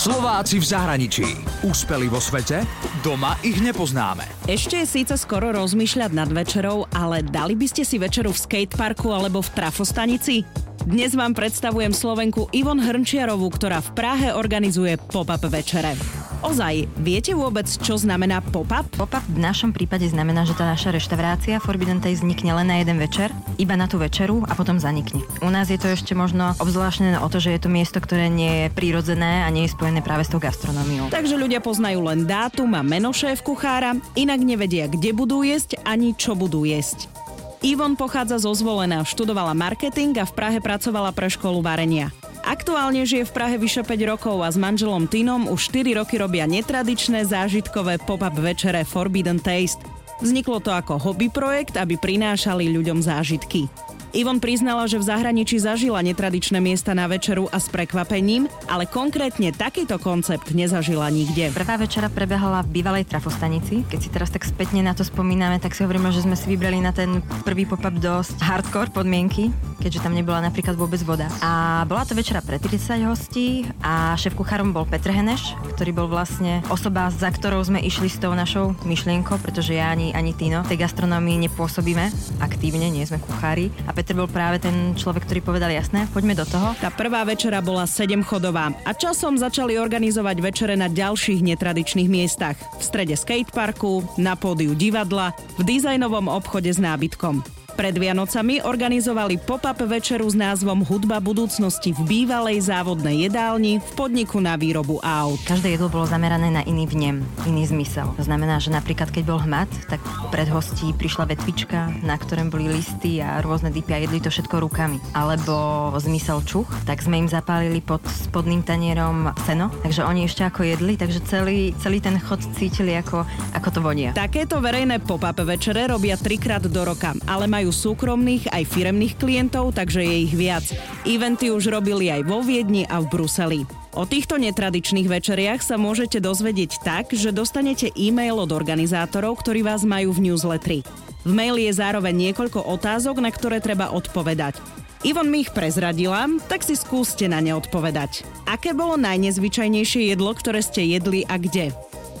Slováci v zahraničí. Úspeli vo svete? Doma ich nepoznáme. Ešte je síce skoro rozmýšľať nad večerou, ale dali by ste si večeru v skateparku alebo v trafostanici? Dnes vám predstavujem Slovenku Ivon Hrnčiarovú, ktorá v Prahe organizuje pop-up večere. Ozaj, viete vôbec, čo znamená pop-up? Pop-up v našom prípade znamená, že tá naša reštaurácia Forbidden Taste vznikne len na jeden večer, iba na tú večeru a potom zanikne. U nás je to ešte možno obzvláštne o to, že je to miesto, ktoré nie je prírodzené a nie je spojené práve s tou gastronómiou. Takže ľudia poznajú len dátum a meno šéf kuchára, inak nevedia, kde budú jesť ani čo budú jesť. Ivon pochádza zo zvolená, študovala marketing a v Prahe pracovala pre školu varenia. Aktuálne žije v Prahe vyše 5 rokov a s manželom Tinom už 4 roky robia netradičné zážitkové pop-up večere Forbidden Taste. Vzniklo to ako hobby projekt, aby prinášali ľuďom zážitky. Ivon priznala, že v zahraničí zažila netradičné miesta na večeru a s prekvapením, ale konkrétne takýto koncept nezažila nikde. Prvá večera prebehala v bývalej trafostanici. Keď si teraz tak spätne na to spomíname, tak si hovoríme, že sme si vybrali na ten prvý pop-up dosť hardcore podmienky, keďže tam nebola napríklad vôbec voda. A bola to večera pre 30 hostí a šéf kuchárom bol Petr Heneš, ktorý bol vlastne osoba, za ktorou sme išli s tou našou myšlienkou, pretože ja ani, ani Tino tej gastronómii nepôsobíme aktívne, nie sme kuchári. A Peter bol práve ten človek, ktorý povedal jasné, poďme do toho. Tá prvá večera bola 7 chodová a časom začali organizovať večere na ďalších netradičných miestach. V strede skateparku, na pódiu divadla, v dizajnovom obchode s nábytkom. Pred Vianocami organizovali pop-up večeru s názvom Hudba budúcnosti v bývalej závodnej jedálni v podniku na výrobu aut. Každé jedlo bolo zamerané na iný vnem, iný zmysel. To znamená, že napríklad keď bol hmat, tak pred hostí prišla vetvička, na ktorom boli listy a rôzne dipy a jedli to všetko rukami. Alebo zmysel čuch, tak sme im zapálili pod spodným tanierom seno, takže oni ešte ako jedli, takže celý, celý ten chod cítili ako, ako to vonia. Takéto verejné pop-up večere robia trikrát do roka, ale súkromných aj firemných klientov, takže je ich viac. Eventy už robili aj vo Viedni a v Bruseli. O týchto netradičných večeriach sa môžete dozvedieť tak, že dostanete e-mail od organizátorov, ktorí vás majú v newsletteri. V maili je zároveň niekoľko otázok, na ktoré treba odpovedať. Ivon mi ich prezradila, tak si skúste na ne odpovedať. Aké bolo najnezvyčajnejšie jedlo, ktoré ste jedli a kde?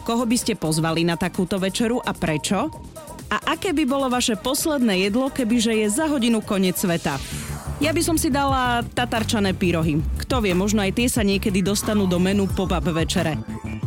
Koho by ste pozvali na takúto večeru a prečo? A aké by bolo vaše posledné jedlo, kebyže je za hodinu koniec sveta? Ja by som si dala tatarčané pyrohy. Kto vie, možno aj tie sa niekedy dostanú do menu pop-up večere.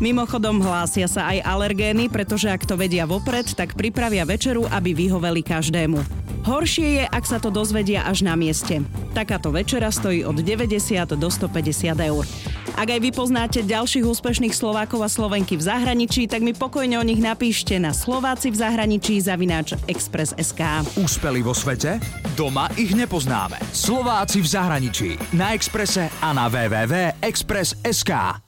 Mimochodom hlásia sa aj alergény, pretože ak to vedia vopred, tak pripravia večeru, aby vyhoveli každému. Horšie je, ak sa to dozvedia až na mieste. Takáto večera stojí od 90 do 150 eur. Ak aj vy poznáte ďalších úspešných Slovákov a Slovenky v zahraničí, tak mi pokojne o nich napíšte na Slováci v zahraničí zavináč Express.sk. Úspeli vo svete? Doma ich nepoznáme. Slováci v zahraničí. Na Exprese a na www.express.sk.